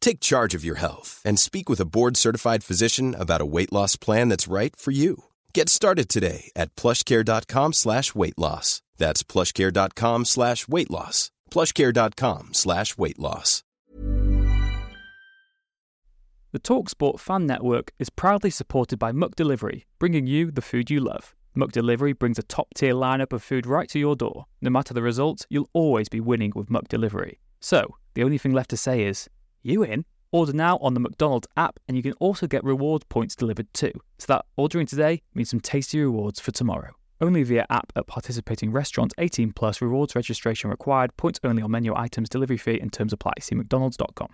Take charge of your health and speak with a board-certified physician about a weight loss plan that's right for you. Get started today at plushcare.com slash weight loss. That's plushcare.com slash weight loss. plushcare.com slash weight loss. The TalkSport Fan Network is proudly supported by McDelivery, bringing you the food you love. McDelivery brings a top-tier lineup of food right to your door. No matter the result, you'll always be winning with McDelivery. So, the only thing left to say is, you in? Order now on the McDonald's app, and you can also get reward points delivered too. So that ordering today means some tasty rewards for tomorrow. Only via app at participating restaurants. 18 plus. Rewards registration required. Points only on menu items. Delivery fee and terms apply. See McDonald's.com.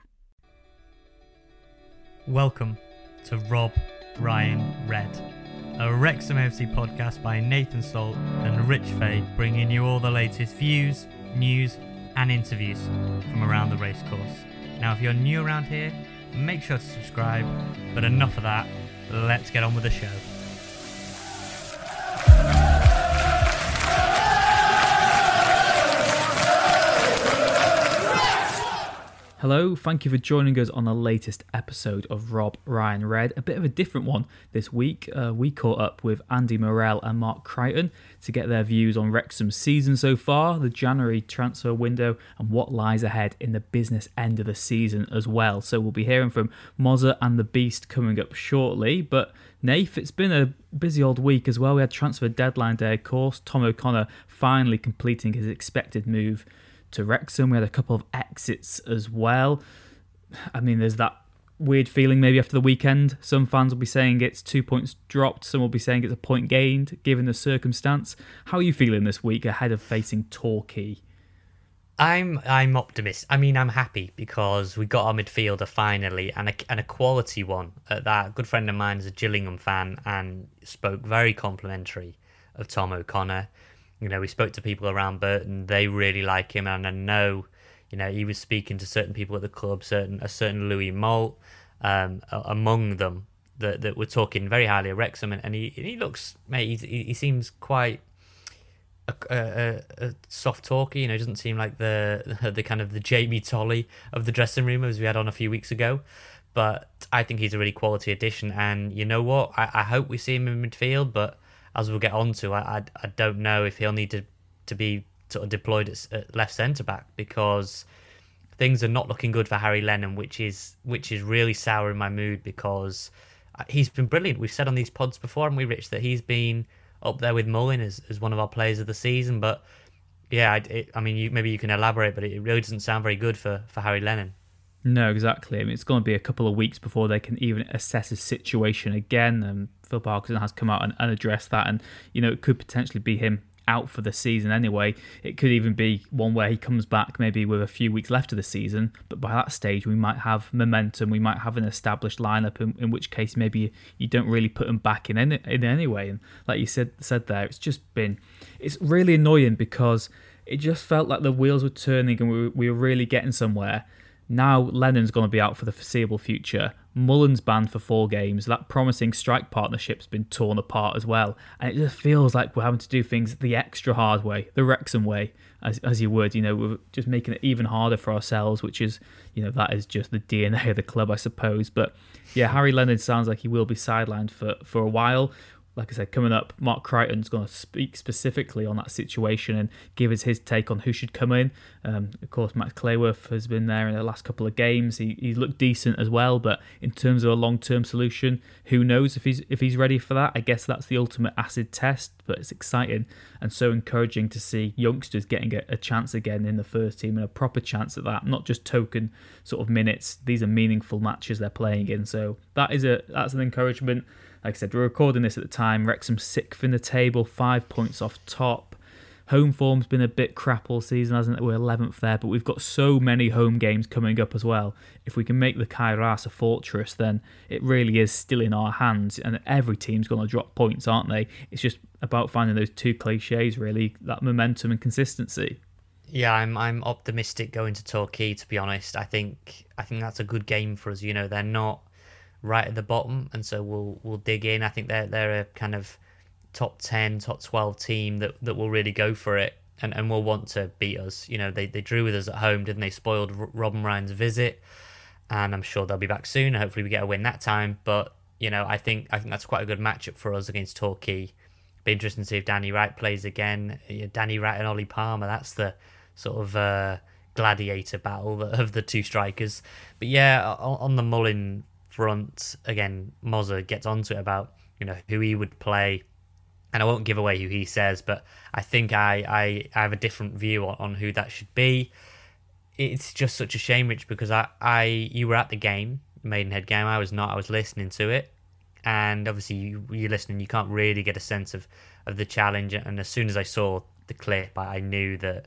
Welcome to Rob Ryan Red, a Wrexham FC podcast by Nathan Salt and Rich Fay, bringing you all the latest views, news, and interviews from around the racecourse. Now, if you're new around here, make sure to subscribe. But enough of that, let's get on with the show. Hello, thank you for joining us on the latest episode of Rob Ryan Red. A bit of a different one this week. Uh, we caught up with Andy Morrell and Mark Creighton to get their views on Wrexham's season so far, the January transfer window, and what lies ahead in the business end of the season as well. So we'll be hearing from Mozza and the Beast coming up shortly. But Nath, it's been a busy old week as well. We had transfer deadline day, of course. Tom O'Connor finally completing his expected move to Wrexham. We had a couple of exits as well. I mean, there's that weird feeling maybe after the weekend. Some fans will be saying it's two points dropped, some will be saying it's a point gained, given the circumstance. How are you feeling this week ahead of facing Torquay? I'm I'm optimist. I mean, I'm happy because we got our midfielder finally, and a and a quality one. At that, a good friend of mine is a Gillingham fan and spoke very complimentary of Tom O'Connor you know, we spoke to people around Burton; they really like him, and I know, you know, he was speaking to certain people at the club, certain a certain Louis Moult, um, among them that that were talking very highly of Wrexham, and, and he he looks, mate, he he seems quite. A, a, a, soft talker, you know, doesn't seem like the the kind of the Jamie Tolley of the dressing room as we had on a few weeks ago. But I think he's a really quality addition, and you know what? I, I hope we see him in midfield, but as we'll get on to, I, I, I don't know if he'll need to, to be sort of deployed at, at left centre back because things are not looking good for Harry Lennon, which is which is really souring my mood because uh, he's been brilliant. We've said on these pods before, and we Rich, that he's been up there with Mullin as, as one of our players of the season. But yeah, it, I mean, you, maybe you can elaborate, but it really doesn't sound very good for, for Harry Lennon. No, exactly. I mean, it's going to be a couple of weeks before they can even assess his situation again. And Phil Parkinson has come out and, and addressed that, and you know, it could potentially be him out for the season anyway. It could even be one where he comes back maybe with a few weeks left of the season, but by that stage we might have momentum, we might have an established lineup, in, in which case maybe you don't really put him back in any, in any way. And like you said said there, it's just been it's really annoying because it just felt like the wheels were turning and we, we were really getting somewhere. Now Lennon's going to be out for the foreseeable future. Mullin's banned for four games. That promising strike partnership's been torn apart as well. And it just feels like we're having to do things the extra hard way, the Wrexham way, as, as you would. You know, we're just making it even harder for ourselves, which is, you know, that is just the DNA of the club, I suppose. But yeah, Harry Lennon sounds like he will be sidelined for, for a while like I said, coming up, Mark Creighton's going to speak specifically on that situation and give us his take on who should come in. Um, of course, Max Cleworth has been there in the last couple of games. He, he looked decent as well, but in terms of a long-term solution, who knows if he's if he's ready for that? I guess that's the ultimate acid test. But it's exciting and so encouraging to see youngsters getting a, a chance again in the first team and a proper chance at that, not just token sort of minutes. These are meaningful matches they're playing in, so that is a that's an encouragement. Like I said, we're recording this at the time. Wrexham sixth in the table, five points off top. home form's been a bit crap all season, hasn't it? We're 11th there, but we've got so many home games coming up as well. If we can make the Cae Ras a fortress, then it really is still in our hands, and every team's going to drop points, aren't they? It's just about finding those two cliches, really, that momentum and consistency. Yeah, I'm I'm optimistic going to Torquay. To be honest, I think I think that's a good game for us. You know, they're not right at the bottom, and so we'll we'll dig in. I think they're they're a kind of top ten, top twelve team that that will really go for it and and will want to beat us. You know, they they drew with us at home, didn't they? Spoiled Robin Ryan's visit, and I'm sure they'll be back soon. Hopefully, we get a win that time. But you know, I think I think that's quite a good matchup for us against Torquay. Be interesting to see if Danny Wright plays again. Danny Wright and Ollie Palmer. That's the sort of uh, gladiator battle of the two strikers. But yeah, on the Mullin front, again, Mozza gets onto it about you know who he would play, and I won't give away who he says, but I think I I, I have a different view on, on who that should be. It's just such a shame, Rich, because I, I you were at the game, Maidenhead game. I was not. I was listening to it, and obviously you, you're listening. You can't really get a sense of of the challenge. And as soon as I saw the clip, I knew that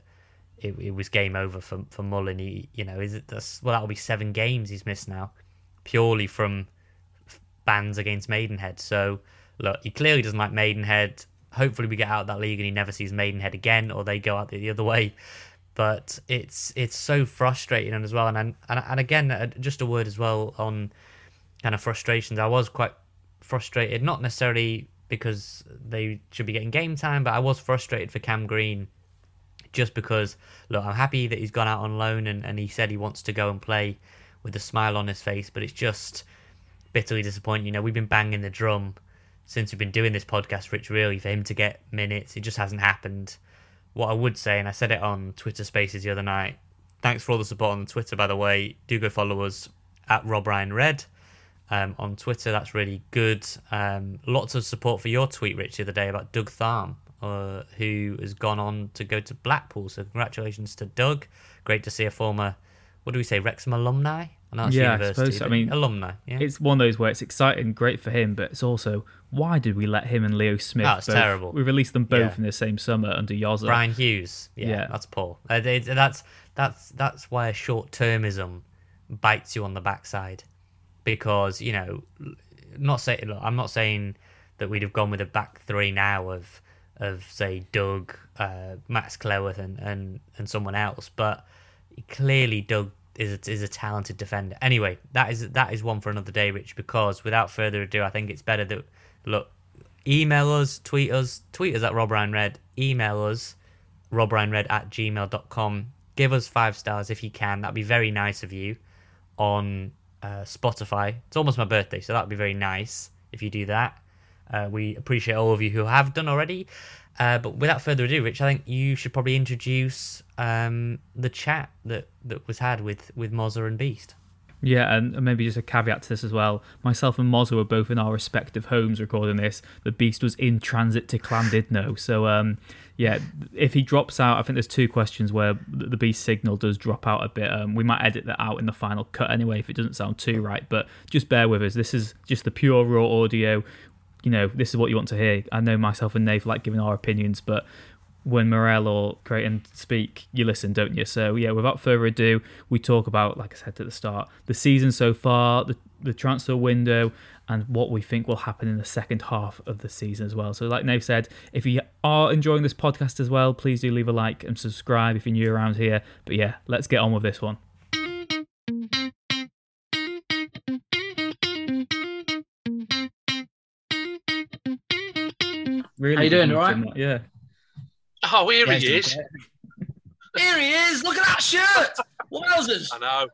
it, it was game over for for Mullin. He, you know, is it that's well that'll be seven games he's missed now, purely from bans against Maidenhead. So look, he clearly doesn't like Maidenhead. Hopefully, we get out of that league and he never sees Maidenhead again, or they go out the, the other way. But it's it's so frustrating and as well, and and and again, uh, just a word as well on kind of frustrations. I was quite frustrated, not necessarily because they should be getting game time, but I was frustrated for Cam Green just because look, I'm happy that he's gone out on loan and, and he said he wants to go and play with a smile on his face, but it's just bitterly disappointing. You know, we've been banging the drum since we've been doing this podcast, Rich, really, for him to get minutes. It just hasn't happened. What I would say, and I said it on Twitter Spaces the other night, thanks for all the support on Twitter, by the way. Do go follow us at Rob Ryan Red. Um, on Twitter, that's really good. Um, lots of support for your tweet, Rich, the other day about Doug Tharme uh, who has gone on to go to Blackpool. So congratulations to Doug. Great to see a former, what do we say, Wrexham alumni? I yeah, I suppose. I mean, alumni. Yeah. It's one of those where it's exciting, great for him, but it's also why did we let him and Leo Smith? That's both, terrible. We released them both yeah. in the same summer under Yoza. Bryan Hughes. Yeah, yeah. that's poor. Uh, that's that's that's why short termism bites you on the backside, because you know, not saying look, I'm not saying that we'd have gone with a back three now of of say Doug, uh, Max Cleworth, and, and and someone else, but clearly Doug is a, is a talented defender. Anyway, that is that is one for another day, Rich. Because without further ado, I think it's better that look, email us, tweet us, tweet us at Rob Ryan Red, email us, Rob Ryan Red at gmail.com. Give us five stars if you can. That'd be very nice of you on uh, Spotify. It's almost my birthday, so that'd be very nice if you do that. Uh, we appreciate all of you who have done already. Uh, but without further ado, Rich, I think you should probably introduce um, the chat that, that was had with, with Mozza and Beast. Yeah, and maybe just a caveat to this as well. Myself and Mozza were both in our respective homes recording this. The Beast was in transit to Llandudno. So, um, yeah, if he drops out, I think there's two questions where the Beast signal does drop out a bit. Um, we might edit that out in the final cut anyway if it doesn't sound too right. But just bear with us. This is just the pure raw audio you know, this is what you want to hear. I know myself and Nave like giving our opinions, but when Morrell or Creighton speak, you listen, don't you? So yeah, without further ado, we talk about, like I said at the start, the season so far, the the transfer window, and what we think will happen in the second half of the season as well. So, like Nave said, if you are enjoying this podcast as well, please do leave a like and subscribe if you're new around here. But yeah, let's get on with this one. Really How you doing? All right? Yeah. Oh, here yeah, he is. Here he is. Look at that shirt. Wowzers. I know.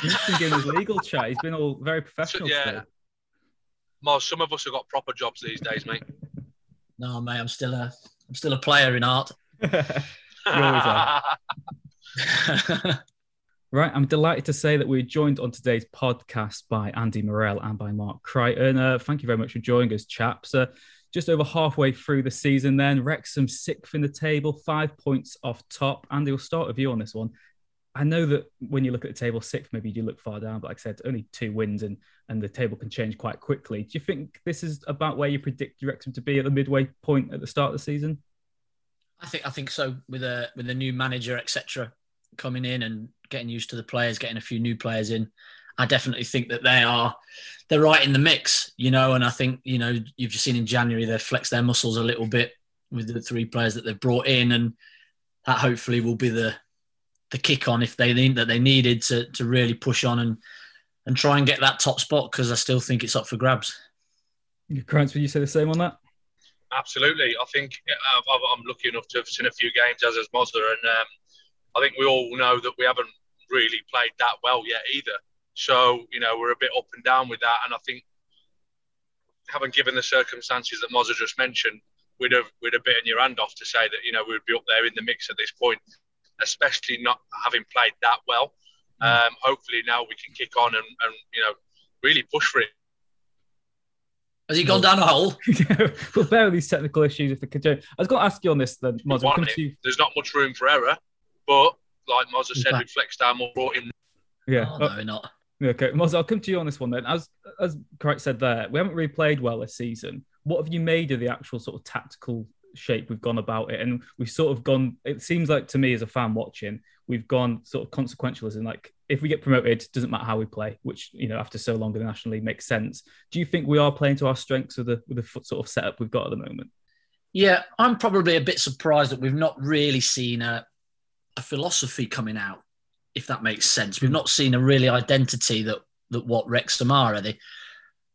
He's been giving his legal chat. He's been all very professional. So, yeah. Today. some of us have got proper jobs these days, mate. No, mate. I'm still a, I'm still a player in art. right, I'm delighted to say that we're joined on today's podcast by Andy Morrell and by Mark Creighton. Uh, thank you very much for joining us, chaps. Uh, just over halfway through the season, then Wrexham sixth in the table, five points off top. Andy, we'll start with you on this one. I know that when you look at the table sixth, maybe you do look far down, but like I said, only two wins and and the table can change quite quickly. Do you think this is about where you predict Wrexham to be at the midway point at the start of the season? I think I think so. With a with a new manager, etc., coming in and getting used to the players, getting a few new players in, I definitely think that they are they're right in the mix, you know. And I think you know you've just seen in January they've flexed their muscles a little bit with the three players that they've brought in, and that hopefully will be the the kick on if they need that they needed to to really push on and and try and get that top spot because I still think it's up for grabs. Krantz, would you say the same on that? Absolutely. I think uh, I'm lucky enough to have seen a few games as as Mozza, and um, I think we all know that we haven't really played that well yet either. So you know we're a bit up and down with that, and I think having given the circumstances that Mozza just mentioned, we'd have we'd have bitten your hand off to say that you know we'd be up there in the mix at this point, especially not having played that well. Mm. Um, hopefully now we can kick on and, and you know really push for it. Has he gone down a hole? we'll bear with these technical issues if they could. I was going to ask you on this then, Moz. You... There's not much room for error, but like Mozza said, we flexed down more, brought in. Yeah, oh, no, not. Okay, Moz, I'll come to you on this one then. As as correct said there, we haven't really played well this season. What have you made of the actual sort of tactical shape we've gone about it? And we've sort of gone. It seems like to me as a fan watching, we've gone sort of consequentialism. like if we get promoted, doesn't matter how we play, which you know after so long in the National League makes sense. Do you think we are playing to our strengths with the with the sort of setup we've got at the moment? Yeah, I'm probably a bit surprised that we've not really seen a, a philosophy coming out, if that makes sense. We've not seen a really identity that that what Wrexham are. Are they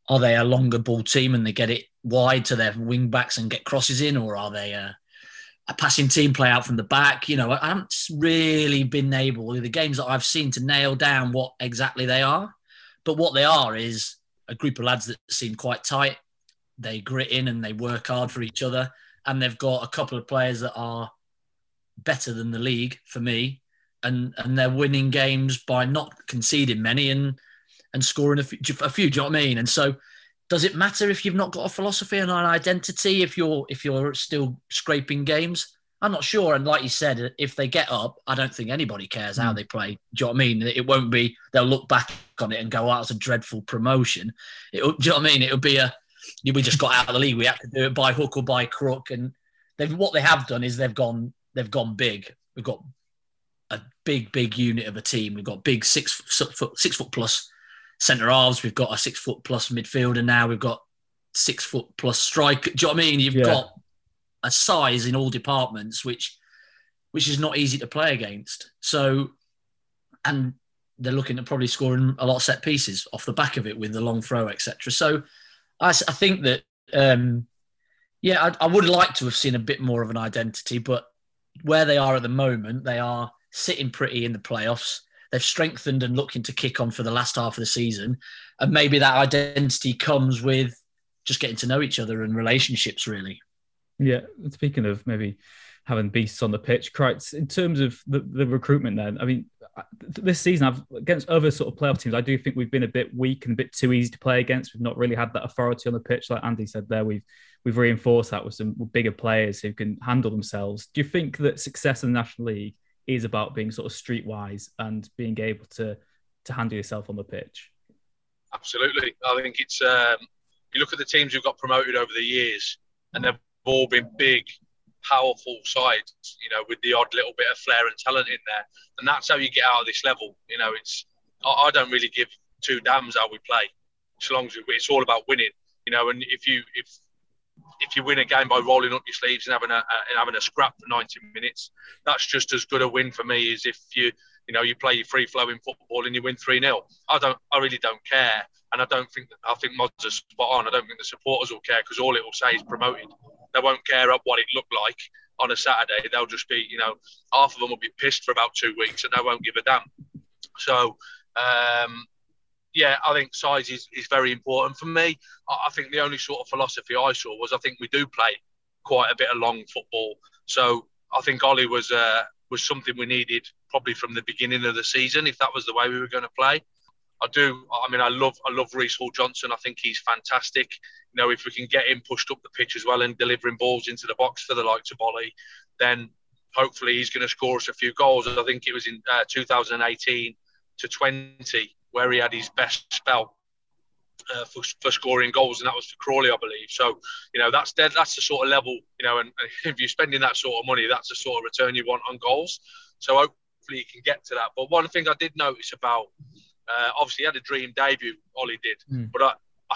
are they a longer ball team and they get it wide to their wing backs and get crosses in, or are they a a passing team play out from the back. You know, I haven't really been able, the games that I've seen, to nail down what exactly they are. But what they are is a group of lads that seem quite tight. They grit in and they work hard for each other. And they've got a couple of players that are better than the league for me. And, and they're winning games by not conceding many and and scoring a few, a few. Do you know what I mean? And so does it matter if you've not got a philosophy and an identity if you're if you're still scraping games? I'm not sure. And like you said, if they get up, I don't think anybody cares how mm. they play. Do you know what I mean? It won't be they'll look back on it and go, "Oh, was a dreadful promotion." It, do you know what I mean? It'll be a we just got out of the league. We had to do it by hook or by crook. And they've what they have done is they've gone they've gone big. We've got big big unit of a team. We've got big six foot six foot plus centre halves. We've got a six foot plus midfielder now. We've got six foot plus striker. Do you know what I mean? You've yeah. got a size in all departments, which which is not easy to play against. So, and they're looking at probably scoring a lot of set pieces off the back of it with the long throw, etc. So, I, I, think that um, yeah, I, I would like to have seen a bit more of an identity, but where they are at the moment, they are sitting pretty in the playoffs they've strengthened and looking to kick on for the last half of the season. And maybe that identity comes with just getting to know each other and relationships, really. Yeah. Speaking of maybe having beasts on the pitch, Kreitz, in terms of the, the recruitment, then, I mean, this season, I've, against other sort of playoff teams, I do think we've been a bit weak and a bit too easy to play against. We've not really had that authority on the pitch, like Andy said there. We've we've reinforced that with some bigger players who can handle themselves. Do you think that success in the National League is about being sort of streetwise and being able to to handle yourself on the pitch. Absolutely, I think it's. Um, you look at the teams who've got promoted over the years, and they've all been big, powerful sides. You know, with the odd little bit of flair and talent in there, and that's how you get out of this level. You know, it's. I, I don't really give two damns how we play, as long as it's all about winning. You know, and if you if if you win a game by rolling up your sleeves and having a, and having a scrap for 90 minutes, that's just as good a win for me as if you you know you play free flowing football and you win three 0 I don't I really don't care, and I don't think I think mods are spot on. I don't think the supporters will care because all it will say is promoted. They won't care what it looked like on a Saturday. They'll just be you know half of them will be pissed for about two weeks and they won't give a damn. So. Um, yeah, I think size is, is very important for me. I, think the only sort of philosophy I saw was I think we do play quite a bit of long football. So I think Ollie was uh, was something we needed probably from the beginning of the season if that was the way we were going to play. I do. I mean, I love I love Reece Hall Johnson. I think he's fantastic. You know, if we can get him pushed up the pitch as well and delivering balls into the box for the likes of Ollie, then hopefully he's going to score us a few goals. I think it was in uh, 2018 to 20 where he had his best spell. uh, for, for scoring goals, and that was for Crawley, I believe. So, you know, that's dead, that's the sort of level, you know, and, and, if you're spending that sort of money, that's the sort of return you want on goals. So hopefully you can get to that. But one thing I did notice about, uh, obviously, he had a dream debut, Ollie did, mm. but I, I,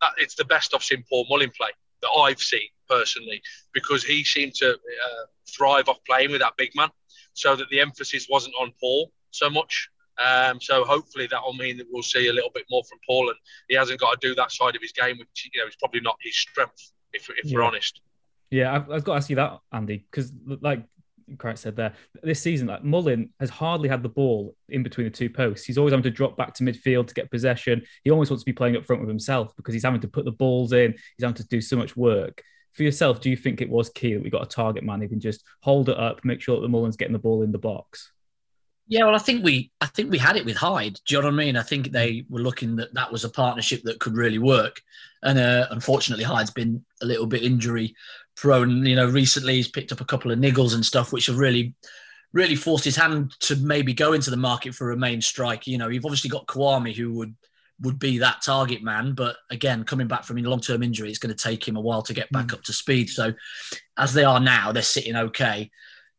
that, it's the best I've seen Paul Mullin play that I've seen personally because he seemed to uh, thrive off playing with that big man, so that the emphasis wasn't on Paul so much. Um, so hopefully that will mean that we'll see a little bit more from Paul, and he hasn't got to do that side of his game, which you know is probably not his strength, if, if yeah. we're honest. Yeah, I've, I've, got to ask you that, Andy, because like Craig said there, this season, like Mullin has hardly had the ball in between the two posts. He's always having to drop back to midfield to get possession. He almost wants to be playing up front with himself because he's having to put the balls in. He's having to do so much work. For yourself, do you think it was key that we got a target man who can just hold it up, make sure that the Mullin's getting the ball in the box? Yeah, well, I think we, I think we had it with Hyde. Do you know what I mean? I think they were looking that that was a partnership that could really work, and uh, unfortunately, Hyde's been a little bit injury prone. You know, recently he's picked up a couple of niggles and stuff, which have really, really forced his hand to maybe go into the market for a main strike. You know, you've obviously got Kouamé who would would be that target man, but again, coming back from a long term injury, it's going to take him a while to get back mm. up to speed. So, as they are now, they're sitting okay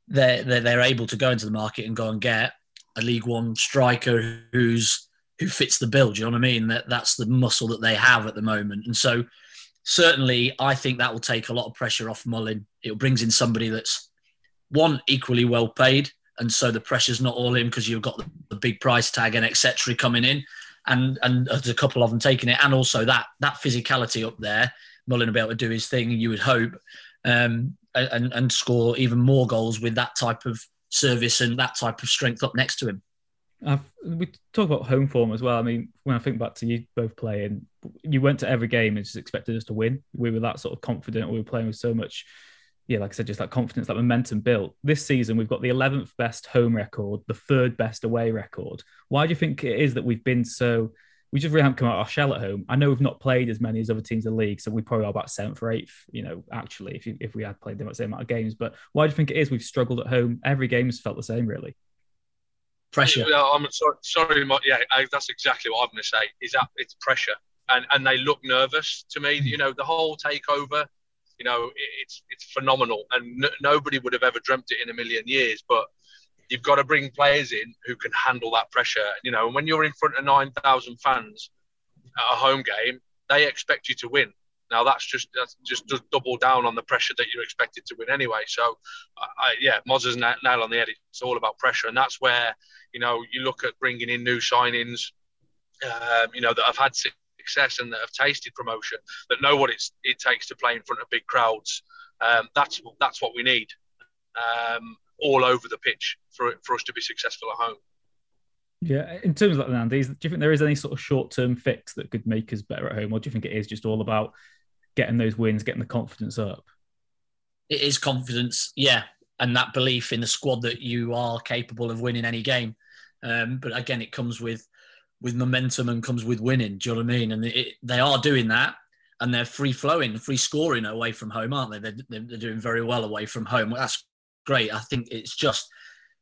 they're, they're, they're able to go into the market and go and get a League One striker who's who fits the bill. Do you know what I mean? That that's the muscle that they have at the moment, and so certainly I think that will take a lot of pressure off Mullin. It brings in somebody that's one equally well paid, and so the pressure's not all in because you've got the, the, big price tag and etc. coming in, and and there's a couple of them taking it, and also that that physicality up there. Mullin will be able to do his thing, you would hope. Um, and, and score even more goals with that type of service and that type of strength up next to him. I've, we talk about home form as well. I mean, when I think back to you both playing, you went to every game and just expected us to win. We were that sort of confident. We were playing with so much, yeah, like I said, just that confidence, that momentum built. This season, we've got the 11th best home record, the third best away record. Why do you think it is that we've been so we just really haven't come out our shell at home. I know we've not played as many as other teams in the league, so we probably are about seventh or eighth. You know, actually, if you, if we had played the same amount of games, but why do you think it is we've struggled at home? Every game has felt the same, really. Pressure. Yeah, I'm sorry, sorry yeah, I, that's exactly what I'm going to say. Is that it's pressure, and and they look nervous to me. You know, the whole takeover. You know, it's it's phenomenal, and n- nobody would have ever dreamt it in a million years, but you've got to bring players in who can handle that pressure. You know, and when you're in front of 9,000 fans at a home game, they expect you to win. Now that's just that's just double down on the pressure that you're expected to win anyway. So, I, yeah, Moz is nail on the head. It's all about pressure, and that's where you know you look at bringing in new signings, um, you know that have had success and that have tasted promotion, that know what it's it takes to play in front of big crowds. Um, that's that's what we need. Um, all over the pitch for for us to be successful at home. Yeah, in terms of that, Andy, do you think there is any sort of short term fix that could make us better at home, or do you think it is just all about getting those wins, getting the confidence up? It is confidence, yeah, and that belief in the squad that you are capable of winning any game. Um, but again, it comes with with momentum and comes with winning. Do you know what I mean? And it, they are doing that, and they're free flowing, free scoring away from home, aren't they? They're, they're doing very well away from home. That's great. I think it's just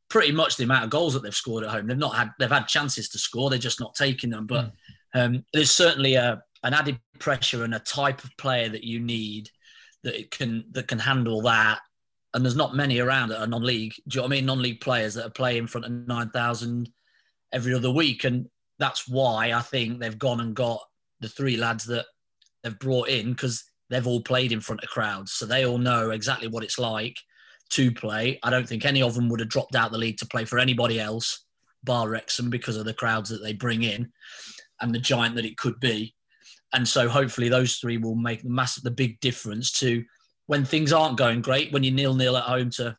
pretty much the amount of goals that they've scored at home. They've not had they've had chances to score, they're just not taking them. But mm. um, there's certainly a an added pressure and a type of player that you need that it can that can handle that. And there's not many around that are non-league. Do you know what I mean? Non-league players that are playing in front of nine thousand every other week, and that's why I think they've gone and got the three lads that they've brought in because they've all played in front of crowds, so they all know exactly what it's like to play. I don't think any of them would have dropped out the league to play for anybody else, bar Wrexham, because of the crowds that they bring in and the giant that it could be. And so hopefully those three will make the massive, the big difference to when things aren't going great, when you're nil nil at home to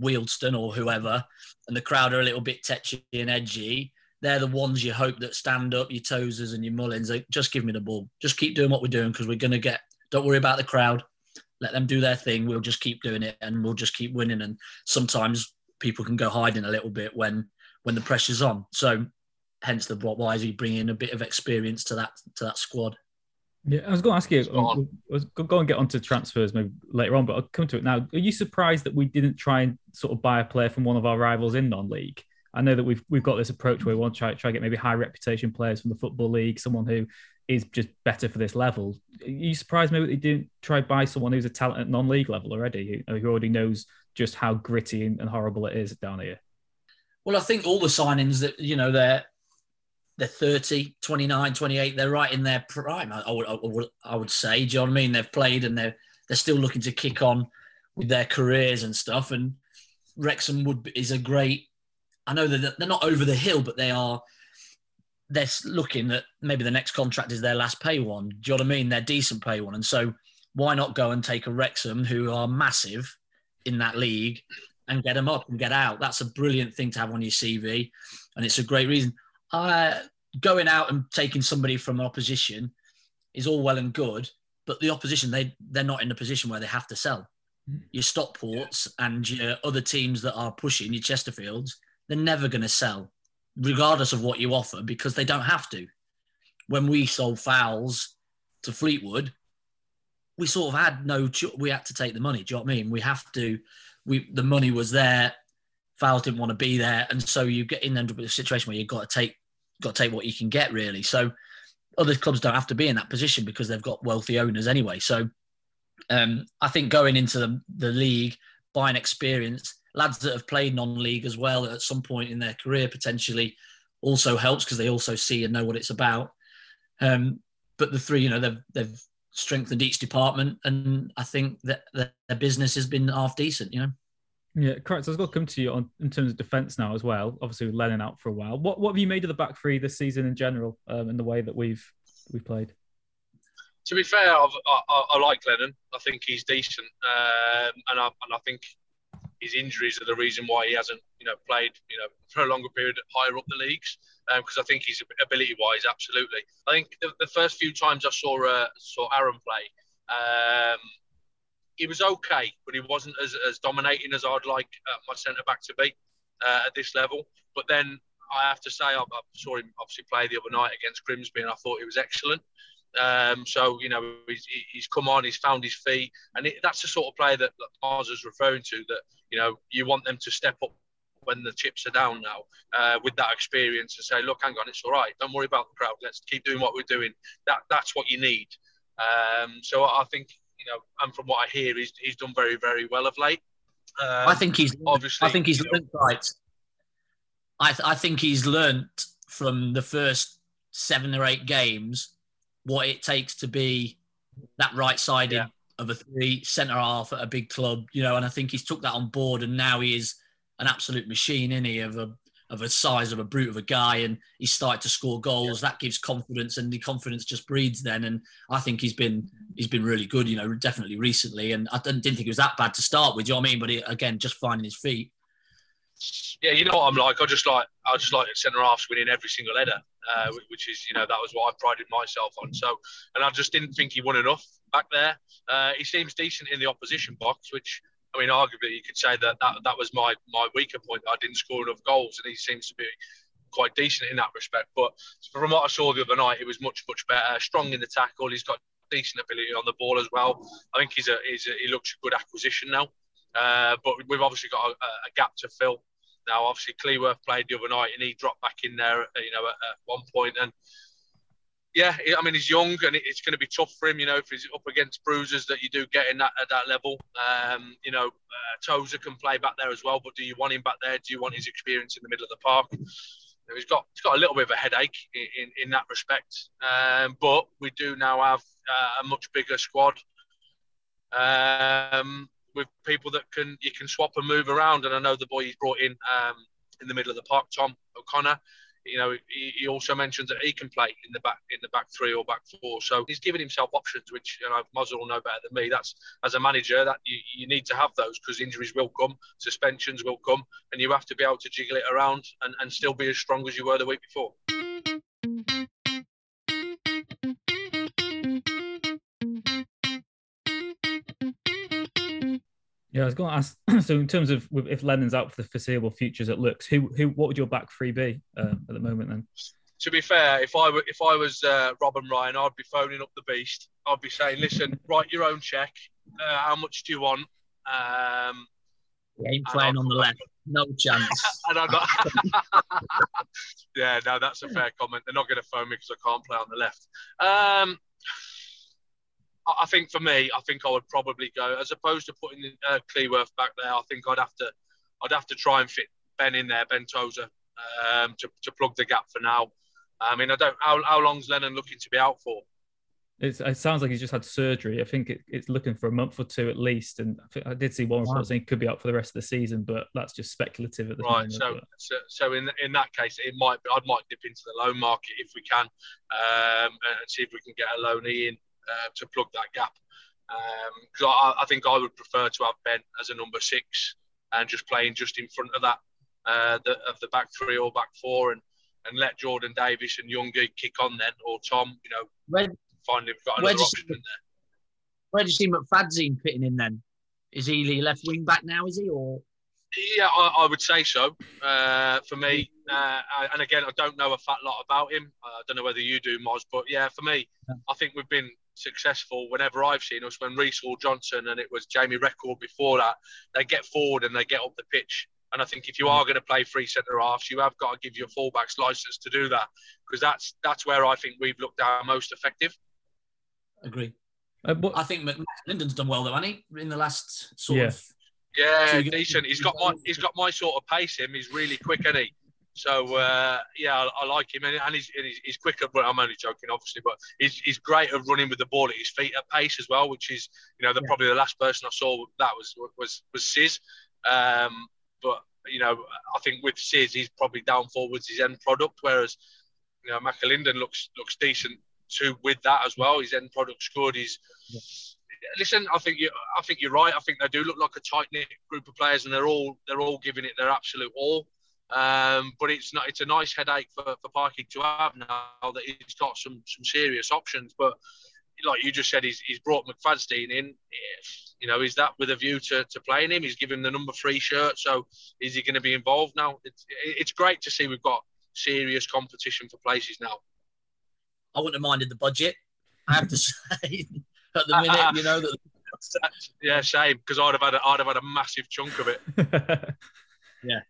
Wealdstone or whoever, and the crowd are a little bit tetchy and edgy. They're the ones you hope that stand up, your Tozers and your Mullins. Just give me the ball. Just keep doing what we're doing because we're going to get. Don't worry about the crowd let them do their thing. We'll just keep doing it and we'll just keep winning. And sometimes people can go hiding a little bit when when the pressure's on. So hence the why is he bringing a bit of experience to that to that squad. Yeah, I was going to ask you. I was going to get onto transfers maybe later on, but I'll come to it now. Are you surprised that we didn't try and sort of buy a player from one of our rivals in non-league? I know that we've we've got this approach where we want to try try to get maybe high reputation players from the football league, someone who is just better for this level. Are you surprised maybe they didn't try buy someone who's a talent at non-league level already, who, who already knows just how gritty and, horrible it is down here? Well, I think all the signings that you know they're they're 30, 29, 28. They're right in their prime. I, I, would, I would I would say. Do you know what I mean? They've played and they're they're still looking to kick on with their careers and stuff. And Wrexham would is a great. I know that they're not over the hill, but they are. They're looking at maybe the next contract is their last pay one. Do you know what I mean? They're decent pay one, and so why not go and take a Wrexham who are massive in that league and get them up and get out? That's a brilliant thing to have on your CV, and it's a great reason. Uh, going out and taking somebody from opposition is all well and good, but the opposition they they're not in a position where they have to sell. Hmm. Your Stockports and your other teams that are pushing your Chesterfields, they're never going to sell, regardless of what you offer, because they don't have to. When we sold Fowles to Fleetwood, we sort of had no. We had to take the money. Do you know what I mean? We have to. We the money was there. Fowles didn't want to be there, and so you get in a situation where you've got to take got to take what you can get really. So other clubs don't have to be in that position because they've got wealthy owners anyway. So um, I think going into the, the league, buying experience, lads that have played non-league as well at some point in their career potentially also helps because they also see and know what it's about. Um, but the three, you know, they've they've strengthened each department, and I think that their business has been half decent. You know. Yeah, correct. So I was going to come to you on in terms of defence now as well. Obviously, with Lennon out for a while. What what have you made of the back three this season in general, um, in the way that we've we've played? To be fair, I've, i I, like Lennon. I think he's decent, um, and I and I think his injuries are the reason why he hasn't you know played you know for a longer period higher up the leagues. Because um, I think he's ability wise, absolutely. I think the, the, first few times I saw uh, saw Aaron play. Um, he was okay, but he wasn't as, as dominating as I'd like uh, my centre back to be uh, at this level. But then I have to say, I, I, saw him obviously play the other night against Grimsby, and I thought he was excellent. Um, so you know he's, he's, come on, he's found his feet, and it, that's the sort of player that, that Mars is referring to. That you know you want them to step up when the chips are down now uh, with that experience and say, look, hang on, it's all right. Don't worry about the crowd. Let's keep doing what we're doing. That that's what you need. Um, so I think you know, and from what I hear, he's he's done very very well of late. Um, I think he's obviously. I think he's learned right. I th- I think he's learnt from the first seven or eight games what it takes to be that right sided yeah. Of a three centre half at a big club, you know, and I think he's took that on board and now he is an absolute machine, in he, of a of a size of a brute of a guy, and he started to score goals. Yeah. That gives confidence, and the confidence just breeds then. And I think he's been he's been really good, you know, definitely recently. And I didn't, think it was that bad to start with. You know what I mean? But he, again, just finding his feet. Yeah, you know what I'm like. I just like I just like centre halves winning every single header, uh, which is you know that was what I prided myself on. So, and I just didn't think he won enough back there. Uh, he seems decent in the opposition box, which I mean, arguably, you could say that that, that was my, my weaker point. I didn't score enough goals, and he seems to be quite decent in that respect. But from what I saw the other night, it was much, much better. Strong in the tackle. He's got decent ability on the ball as well. I think he's a, he's a he looks a good acquisition now. Uh, but we've obviously got a, a, gap to fill. Now, obviously, Cleworth played the other night, and he dropped back in there, you know, at, at one point, and yeah, I mean he's young and it's going to be tough for him. You know, if he's up against bruisers that you do get in that at that level. Um, you know, uh, Tozer can play back there as well, but do you want him back there? Do you want his experience in the middle of the park? he's got he's got a little bit of a headache in, in, in that respect. Um, but we do now have uh, a much bigger squad um, with people that can you can swap and move around. And I know the boy he's brought in um, in the middle of the park, Tom O'Connor you know, he, he, also mentions that he can play in the back in the back three or back four. So he's giving himself options, which you know Muzzle will know better than me. That's as a manager that you, you need to have those because injuries will come, suspensions will come, and you have to be able to jiggle it around and, and still be as strong as you were the week before. Yeah, I was going to ask. So, in terms of if Lennon's out for the foreseeable futures it looks, who who what would your back three be uh, at the moment? Then, to be fair, if I were if I was uh, Rob and Ryan, I'd be phoning up the beast. I'd be saying, listen, write your own check. Uh, how much do you want? Um, He ain't playing on the left. No chance. and I'm not. yeah, no, that's a fair comment. They're not going to phone me because I can't play on the left. Um, I I think for me, I think I would probably go as opposed to putting uh, Cleworth back there. I think I'd have to, I'd have to try and fit Ben in there, Ben Tozer, um, to, to plug the gap for now. I mean, I don't. How, how long's Lennon looking to be out for? It's, it sounds like he's just had surgery. I think it, it's looking for a month or two at least. And I, think, I did see one report Wow. saying he could be out for the rest of the season, but that's just speculative at the Right. moment. So, but- so, so in in that case, it might be. I might dip into the loan market if we can, um, and see if we can get a loanee in uh, to plug that gap. Because I, I think I would prefer to have Ben as a number six and just playing just in front of that uh, the, of the back three or back four, and and let Jordan Davies and Youngie kick on then, or Tom. You know, Where, finally we've got another option in there. where do you see McFadzean fitting in then? Is he the left wing back now? Is he or Yeah, I, I would say so. Uh, for me, uh, I- and again, I don't know a fat lot about him. I don't know whether you do, Moz, but yeah, for me, I think we've been successful whenever I've seen us. When Reece Hall Johnson and it was Jamie Reckord before that, they get forward and they get up the pitch. And I think if you are going to play three centre halves, you have got to give your fullbacks license to do that because that's that's where I think we've looked our most effective. agree? Uh, what- I think Mc- Linden's done well though, hasn't he? In the last sort Yeah. of Yeah, So decent. He's got my he's got my sort of pace. Him, he's really quick, isn't he? So uh, yeah, I, I like him, and, and he's, and he's he's quicker. But I'm only joking, obviously. But he's he's great at running with the ball at his feet at pace as well, which is you know the, Yeah. probably the last person I saw that was was was Sis. Um, but you know, I think with Sis, he's probably down forwards his end product, whereas you know McAlinden looks looks decent too with that as well. His end product good. He's listen, I think you, I think you're right. I think they do look like a tight knit group of players, and they're all they're all giving it their absolute all. Um, but it's not. It's a nice headache for for Parky to have now that he's got some some serious options. But like you just said, he's he's brought McFadzean in. You know, is that with a view to, to playing him? He's given him the number three shirt. So is he going to be involved now? It's it's great to see we've got serious competition for places now. I wouldn't have minded the budget. I have to say, at the minute, you know that Yeah, same. Because I'd have had a, I'd have had a massive chunk of it. Yeah.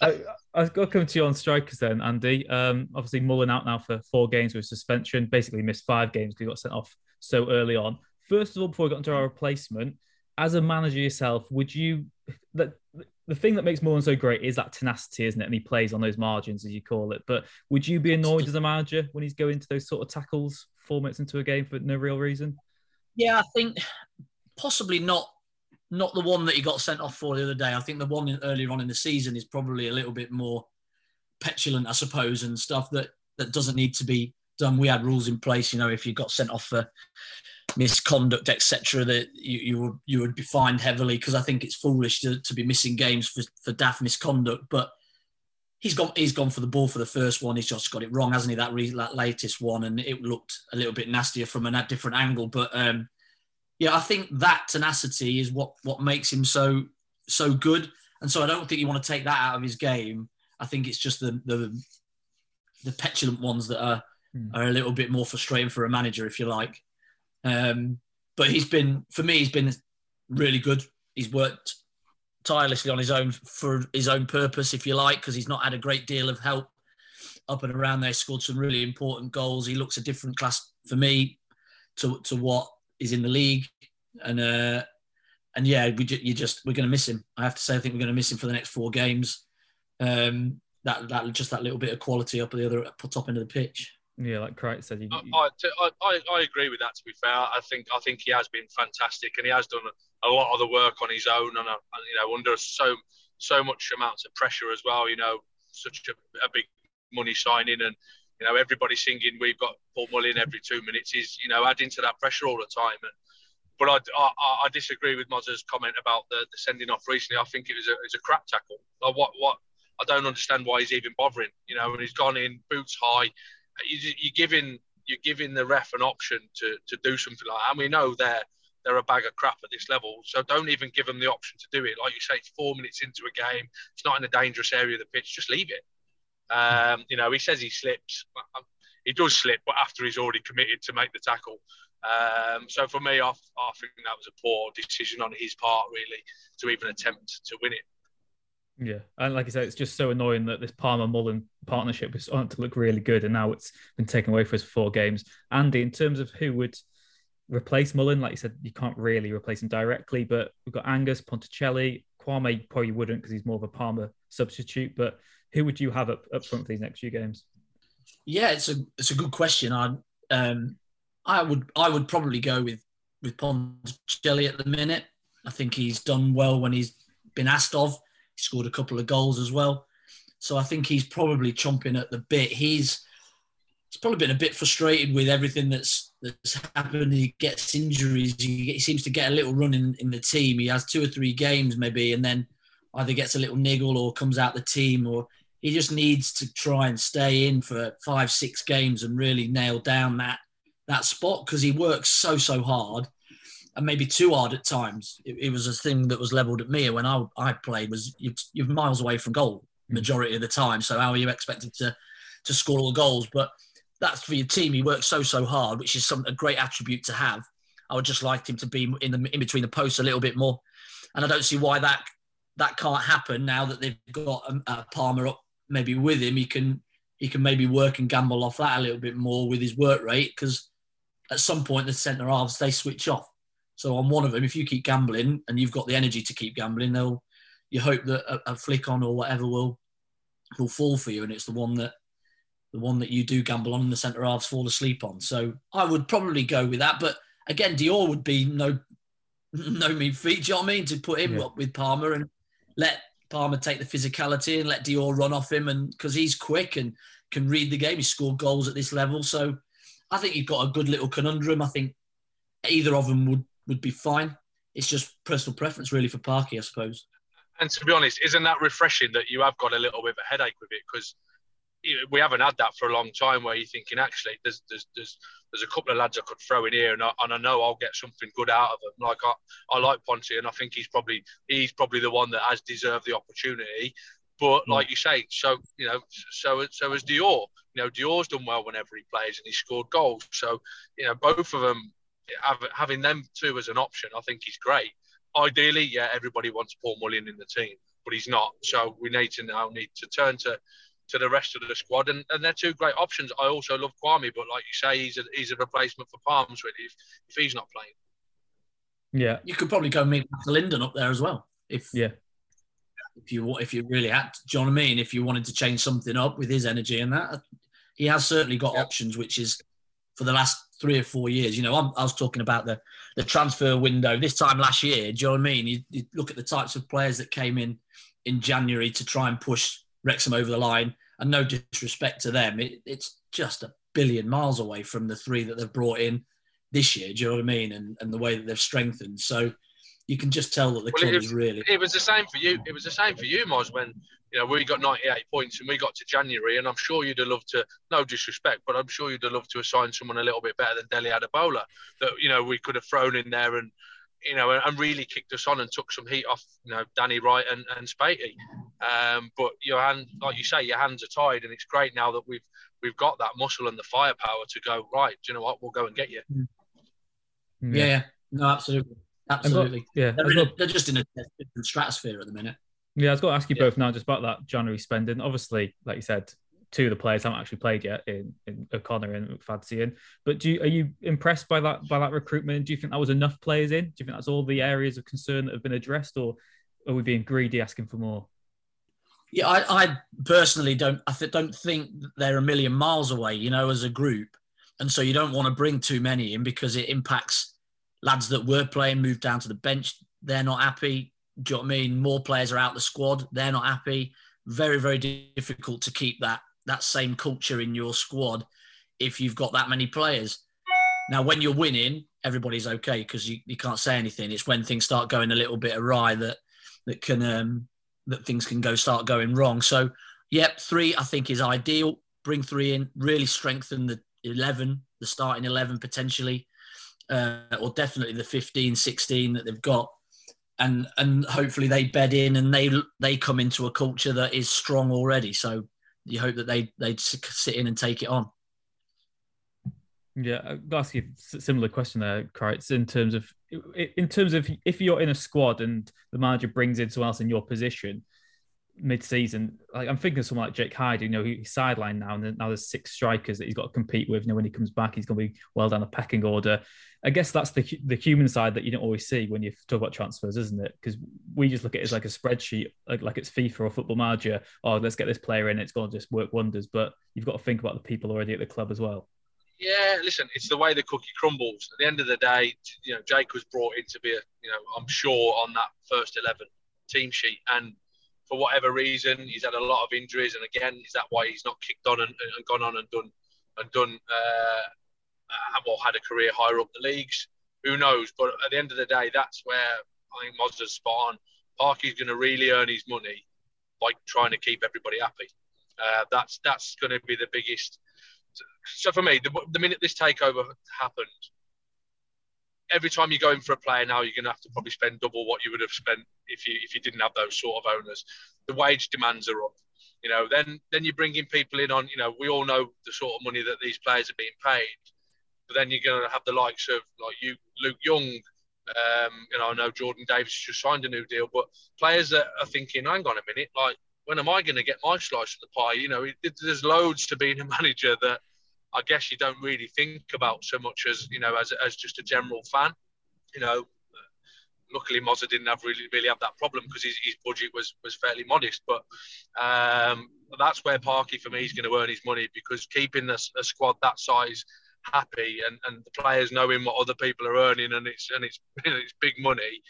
I, I've got to come to you on strikers then, Andy. Um, obviously, Mullin out now for four games with suspension. Basically, missed five games because he got sent off so early on. First of all, before we got into our replacement, as a manager yourself, would you that the thing that makes Mullin so great is that tenacity, isn't it? And he plays on those margins, as you call it. But would you be annoyed as a manager when he's going to those sort of tackles four minutes into a game for no real reason? Yeah, I think possibly not not the one that he got sent off for the other day. I think the one earlier on in the season is probably a little bit more petulant, I suppose, and stuff that that doesn't need to be done. We had rules in place, you know, if you got sent off for misconduct, etc., that you, you would you would be fined heavily because I think it's foolish to, to be missing games for, for daft misconduct. But he's gone he's gone for the ball for the first one. He's just got it wrong, hasn't he? That, re, that latest one, and it looked a little bit nastier from a different angle. But um, yeah, I think that tenacity is what what makes him so so good. And so I don't think you want to take that out of his game. I think it's just the the, the petulant ones that are Hmm. are a little bit more frustrating for a manager, if you like. Um, but he's been for me, he's been really good. He's worked tirelessly on his own for his own purpose, if you like, because he's not had a great deal of help up and around there. Scored some really important goals. He looks a different class for me to to what is in the league, and uh, and yeah, we ju- you just we're going to miss him. I have to say, I think we're going to miss him for the next four games. Um, that that just that little bit of quality up at the other top end of the pitch. Yeah, like Creighton said, you, I, I, I, I- I agree with that. To be fair, I think I think he has been fantastic, and he has done a, a lot of the work on his own, and, uh, and you know under so so much amounts of pressure as well. You know, such a, a big money signing, and you know everybody singing "We've got Paul Mullin" every two minutes is you know adding to that pressure all the time. And but I, I, I disagree with Moz's comment about the, the sending off recently. I think it was a, it was a crap tackle. Like what what I don't understand why he's even bothering. You know, and he's gone in boots high. You, you're giving you're giving the ref an option to, to do something like that. And we know they're they're a bag of crap at this level. So don't even give them the option to do it. Like you say, it's four minutes into a game. It's not in a dangerous area of the pitch. Just leave it. Um, you know, he says he slips. He does slip, but after he's already committed to make the tackle. Um, so for me, I, I think that was a poor decision on his part, really, to even attempt to win it. Yeah, and like I said, it's just so annoying that this Palmer Mullin partnership was on to look really good, and now it's been taken away for us for four games. Andy, in terms of who would replace Mullin, like you said, you can't really replace him directly, but we've got Angus Ponticelli. Kwame probably wouldn't because he's more of a Palmer substitute, but who would you have up, up front for these next few games? Yeah, it's a it's a good question. I um I would I would probably go with with Ponticelli at the minute. I think he's done well when he's been asked of. He scored a couple of goals as well. So I think he's probably chomping at the bit. He's he's probably been a bit frustrated with everything that's that's happened. He gets injuries. He, he seems to get a little run in, in the team. He has two or three games maybe, and then either gets a little niggle or comes out the team, or he just needs to try and stay in for five, six games and really nail down that that spot because he works so so hard and maybe too hard at times. It, it was a thing that was levelled at me when I, I played was you, you're miles away from goal hmm. majority of the time. So how are you expected to to score all the goals? But that's for your team. He works so so hard, which is some a great attribute to have. I would just like him to be in the in between the posts a little bit more, and I don't see why that that can't happen now that they've got um, uh, Palmer up maybe with him. He can he can maybe work and gamble off that a little bit more with his work rate because at some point the centre halves they switch off. So on one of them, if you keep gambling and you've got the energy to keep gambling, they'll you hope that a, a flick on or whatever will will fall for you, and it's the one that the one that you do gamble on and the centre halves fall asleep on. So I would probably go with that. But again, Dior would be no no mean feat. Do you know what I mean? To put him yeah. up with Palmer and let Palmer take the physicality and let Dior run off him, and because he's quick and can read the game, he scored goals at this level. So I think you've got a good little conundrum. I think either of them would would be fine. It's just personal preference, really, for Parky, I suppose. And to be honest, isn't that refreshing that you have got a little bit of a headache with it because we haven't had that for a long time where you're thinking actually there's there's there's, there's a couple of lads I could throw in here and I, and I know I'll get something good out of them like I, I like Ponty and I think he's probably he's probably the one that has deserved the opportunity but hmm. like you say, so you know, so so as Dior, you know, Dior's done well whenever he plays and he scored goals. So you know, both of them having them two as an option, I think is great. Ideally, yeah, everybody wants Paul Mullin in the team, but he's not. So we need to now need to turn to to the rest of the squad, and, and they're two great options. I also love Kwame, but like you say, he's a he's a replacement for Palms really if, if he's not playing. Yeah, you could probably go meet Linden up there as well if yeah if you if you really had, to, do you know what I mean? If you wanted to change something up with his energy and that, he has certainly got yep. options, which is for the last three or four years. You know, I'm, i was talking about the the transfer window this time last year. Do you know what I mean? You, you, look at the types of players that came in in January to try and push Wrexham over the line, and no disrespect to them, it, it's just a billion miles away from the three that they've brought in this year. Do you know what I mean? And and the way that they've strengthened. So you can just tell that the well, club is really. It was the same for you. It was the same for you, Moz, when you know we got 98 points and we got to January, and I'm sure you'd have loved to. No disrespect, but I'm sure you'd have loved to assign someone a little bit better than Dele Adebola that you know we could have thrown in there and you know and really kicked us on and took some heat off you know Danny Wright and and Spatey. Um, but your hand, like you say, your hands are tied, and it's great now that we've we've got that muscle and the firepower to go right. Do you know what? We'll go and get you. Mm. Yeah, yeah. no, absolutely. Absolutely. yeah. They're, in, they're, just in a different stratosphere at the minute. Yeah, I was going to ask you yeah. both now just about that January spending. Obviously, like you said, two of the players haven't actually played yet in, in O'Connor and McFadzean. But do you, are you impressed by that by that recruitment? Do you think that was enough players in? Do you think that's all the areas of concern that have been addressed, or are we being greedy asking for more? Yeah, I, I personally don't. I th- don't think they're a million miles away. You know, as a group, and so you don't want to bring too many in because it impacts lads that were playing moved down to the bench. They're not happy. Do you know what I mean? More players are out the squad. They're not happy. Very, very difficult to keep that that same culture in your squad if you've got that many players. Now, when you're winning, everybody's okay because you, you can't say anything. It's when things start going a little bit awry that that can um, that things can go start going wrong. So, yep, three I think is ideal. Bring three in, really strengthen the eleven, the starting eleven potentially uh, or definitely the 15, 16 that they've got. And, and hopefully they bed in and they they come into a culture that is strong already. So you hope that they they'd sit in and take it on. Yeah, I'll ask you a similar question there, Creights, in terms of in terms of if you're in a squad and the manager brings in someone else in your position mid-season, like I'm thinking of someone like Jake Hyde, you know, he's sidelined now, and now there's six strikers that he's got to compete with. You know, when he comes back, he's going to be well down the pecking order. I guess that's the the human side that you don't always see when you talk about transfers, isn't it? Because we just look at it as like a spreadsheet, like like it's FIFA or Football Manager. Oh, let's get this player in; it's going to just work wonders. But you've got to think about the people already at the club as well. Yeah, listen, it's the way the cookie crumbles. At the end of the day, you know, Jake was brought in to be a, you know, I'm sure on that first eleven team sheet, and for whatever reason, he's had a lot of injuries, and again, is that why he's not kicked on and, and gone on and done and done uh, uh, well had a career higher up the leagues? Who knows? But at the end of the day, that's where I think Mozza's spot on. Parky's going to really earn his money by trying to keep everybody happy. Uh, that's that's going to be the biggest so for me, the, the minute this takeover happened, every time you go in for a player now, you're going to have to probably spend double what you would have spent if you if you didn't have those sort of owners. The wage demands are up. You know, then then you're bringing people in on. You know, we all know the sort of money that these players are being paid, but then you're going to have the likes of like you, Luke Young. Um, you know, I know Jordan Davies just signed a new deal, but players that are thinking, hang on a minute, like when am I going to get my slice of the pie? You know, it, there's loads to being a manager that I guess you don't really think about so much as you know as, as just a general fan. You know, luckily Mozza didn't have really really have that problem because his, his budget was was fairly modest. But um, that's where Parky for me is going to earn his money because keeping a, a squad that size happy and, and the players knowing what other people are earning and it's and it's it's big money.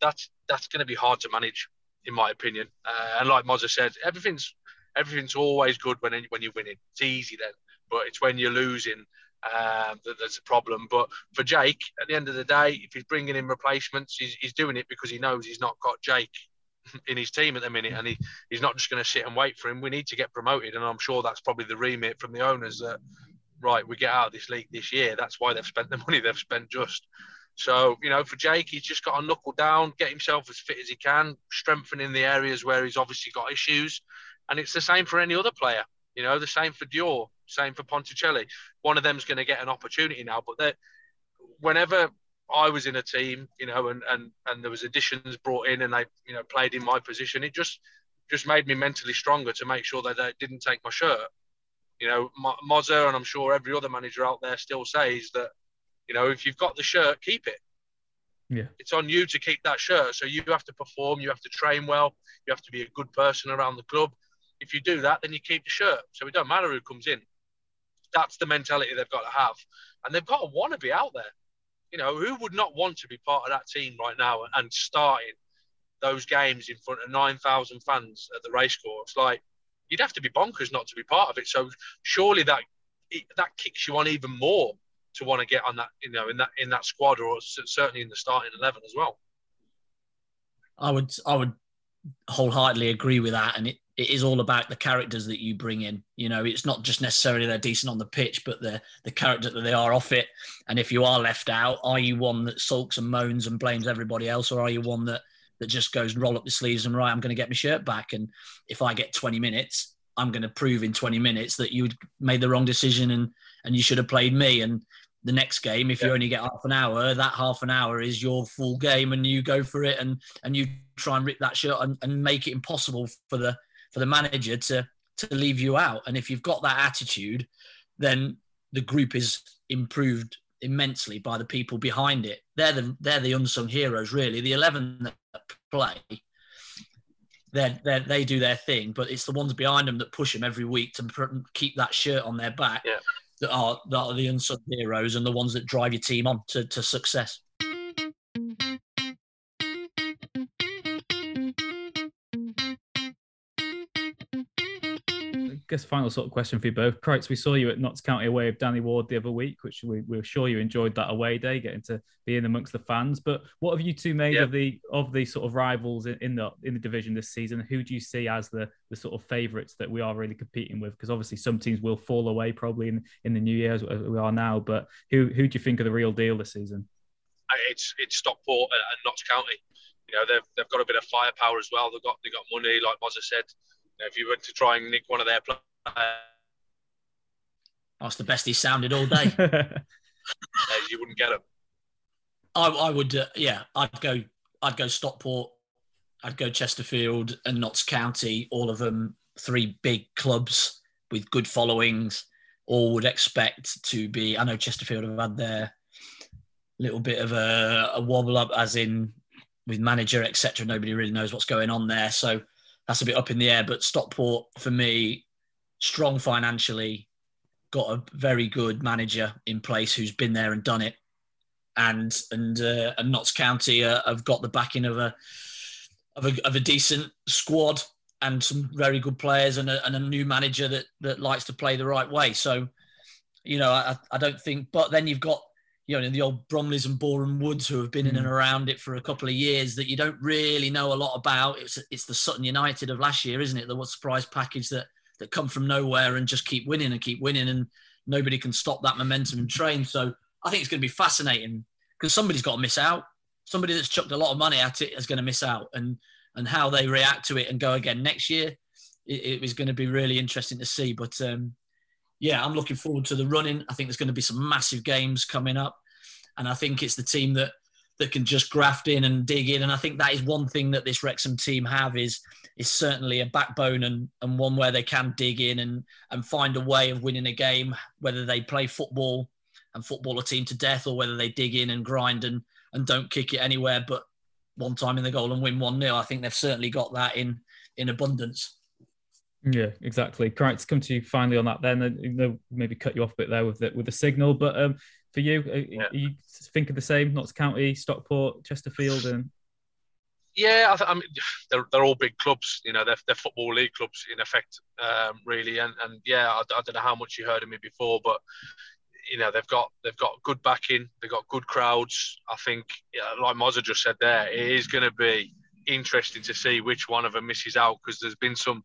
That's that's going to be hard to manage, in my opinion. Uh, and like Mozza said, everything's everything's always good when when you're winning. It's easy then but it's when you're losing um, that there's a problem. But for Jake, at the end of the day, if he's bringing in replacements, he's, he's doing it because he knows he's not got Jake in his team at the minute, and he, he's not just going to sit and wait for him. We need to get promoted, and I'm sure that's probably the remit from the owners that right, we get out of this league this year. That's why they've spent the money they've spent just. So, you know, for Jake, he's just got to knuckle down, get himself as fit as he can, strengthening the areas where he's obviously got issues. And it's the same for any other player. You know, the same for Dior. Same for Ponticelli. One of them's going to get an opportunity now, but whenever I was in a team, you know, and, and, and there was additions brought in and they, you know, played in my position, it just just made me mentally stronger to make sure that they didn't take my shirt. You know, Mozza and I'm sure every other manager out there still says that, you know, if you've got the shirt, keep it. Yeah. It's on you to keep that shirt. So you have to perform, you have to train well, you have to be a good person around the club. If you do that, then you keep the shirt. So it don't matter who comes in that's the mentality they've got to have, and they've got to want to be out there. You know, who would not want to be part of that team right now and starting those games in front of nine thousand fans at the racecourse? Like, you'd have to be bonkers not to be part of it. So surely that that kicks you on even more to want to get on that, you know, in that in that squad or certainly in the starting eleven as well. I would I would wholeheartedly agree with that, and it it is all about the characters that you bring in. You know, it's not just necessarily they're decent on the pitch, but the the character that they are off it. And if you are left out, are you one that sulks and moans and blames everybody else, or are you one that that just goes and roll up the sleeves and right, I'm going to get my shirt back. And if I get 20 minutes, I'm going to prove in 20 minutes that you made the wrong decision and and you should have played me. And the next game, if yeah. you only get half an hour, that half an hour is your full game, and you go for it and and you try and rip that shirt and, and make it impossible for the for the manager to to leave you out. And if you've got that attitude, then the group is improved immensely by the people behind it. They're the they're the unsung heroes, really. The eleven that play, they they they do their thing, but it's the ones behind them that push them every week to keep that shirt on their back. Yeah. That are that are the unsung heroes and the ones that drive your team on to, to success. Guess final sort of question for you both. Creights, we saw you at Notts County away with Danny Ward the other week, which we, we were sure you enjoyed that away day, getting to be in amongst the fans. But what have you two made of the of the sort of rivals in, in, the in the division this season? Who do you see as the the sort of favourites that we are really competing with? Because obviously some teams will fall away probably in, in the new year as we are now. But who who do you think are the real deal this season? Uh, it's it's Stockport and Notts County. You know they've, they've got a bit of firepower as well. They've got they have got money, like Mozza said if you were to try and nick one of their players, That's the best he sounded all day. Uh, you wouldn't get him. I, I would, uh, yeah, I'd go, I'd go Stockport, I'd go Chesterfield and Notts County. All of them, three big clubs with good followings. All would expect to be. I know Chesterfield have had their little bit of a, a wobble up, as in with manager, etc. Nobody really knows what's going on there, so that's a bit up in the air. But Stockport, for me, strong financially, got a very good manager in place who's been there and done it, and and uh, and Notts County uh, have got the backing of a of a, of a decent squad and some very good players and a, and a new manager that that likes to play the right way. So, you know, I, I don't think. But then you've got you know the old Bromleys and Borehamwoods who have been in and around it for a couple of years that you don't really know a lot about. It's it's the Sutton United of last year, isn't it? The what surprise package that that come from nowhere and just keep winning and keep winning, and nobody can stop that momentum and train. So I think it's going to be fascinating because somebody's got to miss out. Somebody that's chucked a lot of money at it is going to miss out, and and how they react to it and go again next year, it, it was going to be really interesting to see. But um, yeah, I'm looking forward to the running. I think there's going to be some massive games coming up, and I think it's the team that that can just graft in and dig in. And I think that is one thing that this Wrexham team have is is certainly a backbone and, and one where they can dig in and, and find a way of winning a game, whether they play football and football a team to death or whether they dig in and grind and, and don't kick it anywhere but one time in the goal and win 1 0. I think they've certainly got that in in abundance. Yeah, exactly. Correct. To come to you finally on that, then they'll maybe cut you off a bit there with the, with the signal. But um, for you, uh, yeah. you think of the same? Notts County, Stockport, Chesterfield, and yeah, I, I, mean they're, they're all big clubs. You know, they're, they're football league clubs in effect, um, really. And and yeah, I, I, don't know how much you heard of me before, but you know they've got they've got good backing, they've got good crowds. I think, yeah, like Mozza just said there, it is going to be interesting to see which one of them misses out because there's been some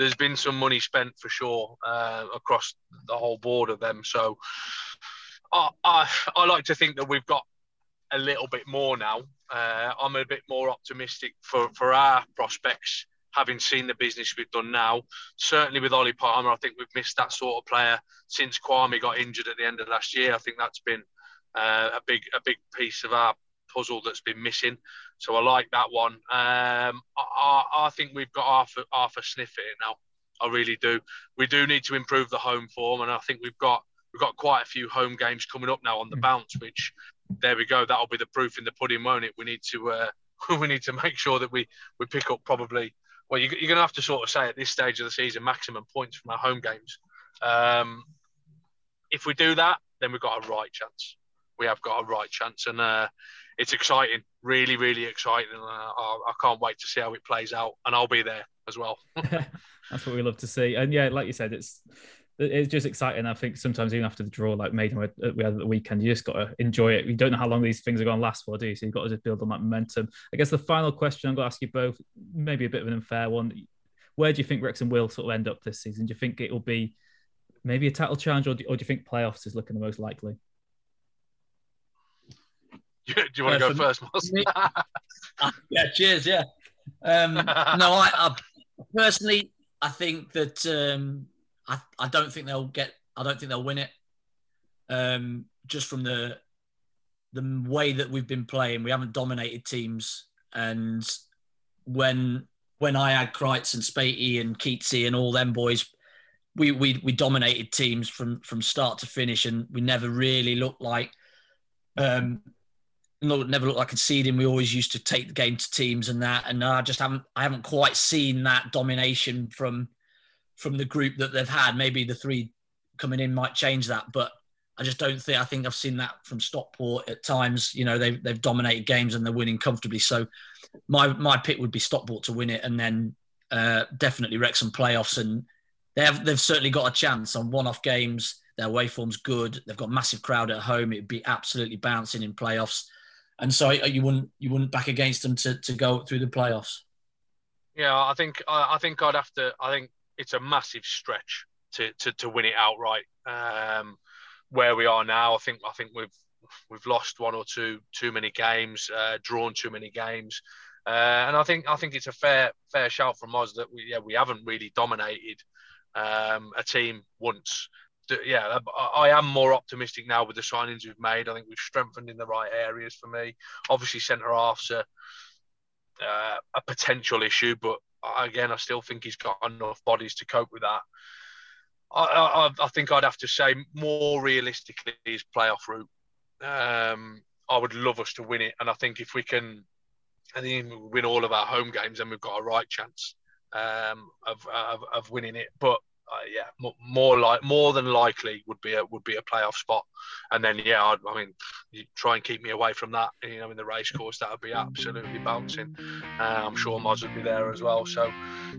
there's been some money spent for sure uh, across the whole board of them. So I, I I like to think that we've got a little bit more now. Uh, I'm a bit more optimistic for, for our prospects, having seen the business we've done now. Certainly with Ollie Palmer, I think we've missed that sort of player since Kwame got injured at the end of last year. I think that's been uh, a big a big piece of our puzzle that's been missing. So I like that one. Um, I, I, think we've got half a, half a sniff at it now. I really do. We do need to improve the home form, and I think we've got we've got quite a few home games coming up now on the bounce, which there we go. That'll be the proof in the pudding, won't it? We need to uh, we need to make sure that we we pick up probably. Well, you're, going to have to sort of say at this stage of the season maximum points from our home games. Um, if we do that, then we've got a right chance. We have got a right chance, and uh, it's exciting, really, really exciting. Uh, I, I can't wait to see how it plays out, and I'll be there as well. That's what we love to see. And yeah, like you said, it's it's just exciting. I think sometimes even after the draw, like Maiden we had the weekend, you just got to enjoy it. You don't know how long these things are going to last for, do you? So you've got to just build on that momentum. I guess the final question I'm going to ask you both, maybe a bit of an unfair one. Where do you think Wrexham will sort of end up this season? Do you think it will be maybe a title challenge, or do, or do you think playoffs is looking the most likely? do you want to go first, yeah, cheers. Yeah. Um, no, I, I, personally, I think that um, I, I don't think they'll get. I don't think they'll win it. Um, just from the the way that we've been playing, we haven't dominated teams, and when when I had Creights and Spatey and Keatsy and all them boys, we we we dominated teams from from start to finish, and we never really looked like um never looked like conceding. We always used to take the game to teams and that, and I just haven't I haven't quite seen that domination from from the group that they've had. Maybe the three coming in might change that, but I just don't think. I think I've seen that from Stockport at times. You know, they've they've dominated games and they're winning comfortably. So my my pick would be Stockport to win it, and then uh, definitely Wrexham playoffs. And they have they've certainly got a chance on one-off games. Their away form's good. They've got massive crowd at home. It'd be absolutely bouncing in playoffs. And so you wouldn't you wouldn't back against them to, to go through the playoffs. Yeah, I think I think I'd have to. I think it's a massive stretch to, to, to win it outright. Um, where we are now, I think I think we've we've lost one or two too many games, uh, drawn too many games, uh, and I think I think it's a fair fair shout from us that we yeah we haven't really dominated um, a team once. Yeah, I am more optimistic now with the signings we've made. I think we've strengthened in the right areas for me. Obviously, centre half's a, uh, a potential issue, but again, I still think he's got enough bodies to cope with that. I, I, I think I'd have to say more realistically his playoff route. Um, I would love us to win it, and I think if we can, and then win all of our home games, then we've got a right chance um, of, of, of winning it. But yeah, more like more than likely would be a would be a playoff spot, and then yeah, I'd, i mean, try and keep me away from that. You know, in the race course, that would be absolutely bouncing. Uh, I'm sure Moz would be there as well. So,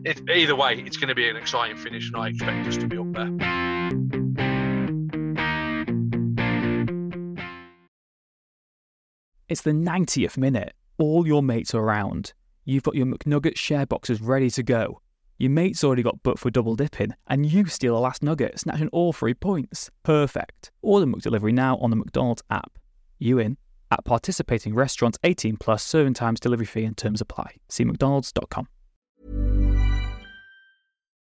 it, either way, it's going to be an exciting finish, and I expect us to be up there. It's the 90th minute. All your mates are around. You've got your McNugget share boxes ready to go. Your mate's already got booked for double dipping, and you steal a last nugget, snatching all three points. Perfect. Order McDelivery now on the McDonald's app. You in? At participating restaurants 18 plus serving times, delivery fee and terms apply. See McDonald's.com.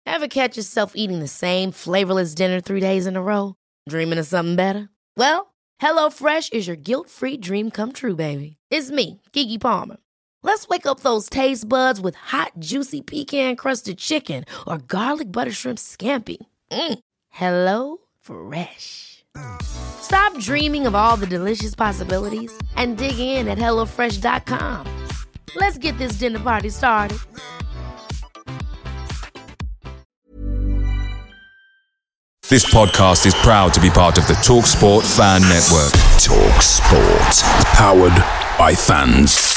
Ever catch yourself eating the same flavorless dinner three days in a row? Dreaming of something better? Well, HelloFresh is your guilt free dream come true, baby. It's me, Keke Palmer. Let's wake up those taste buds with hot, juicy pecan crusted chicken or garlic butter shrimp scampi. Mm. Hello Fresh. Stop dreaming of all the delicious possibilities and dig in at HelloFresh.com. Let's get this dinner party started. This podcast is proud to be part of the TalkSport Fan Network. TalkSport, powered by fans.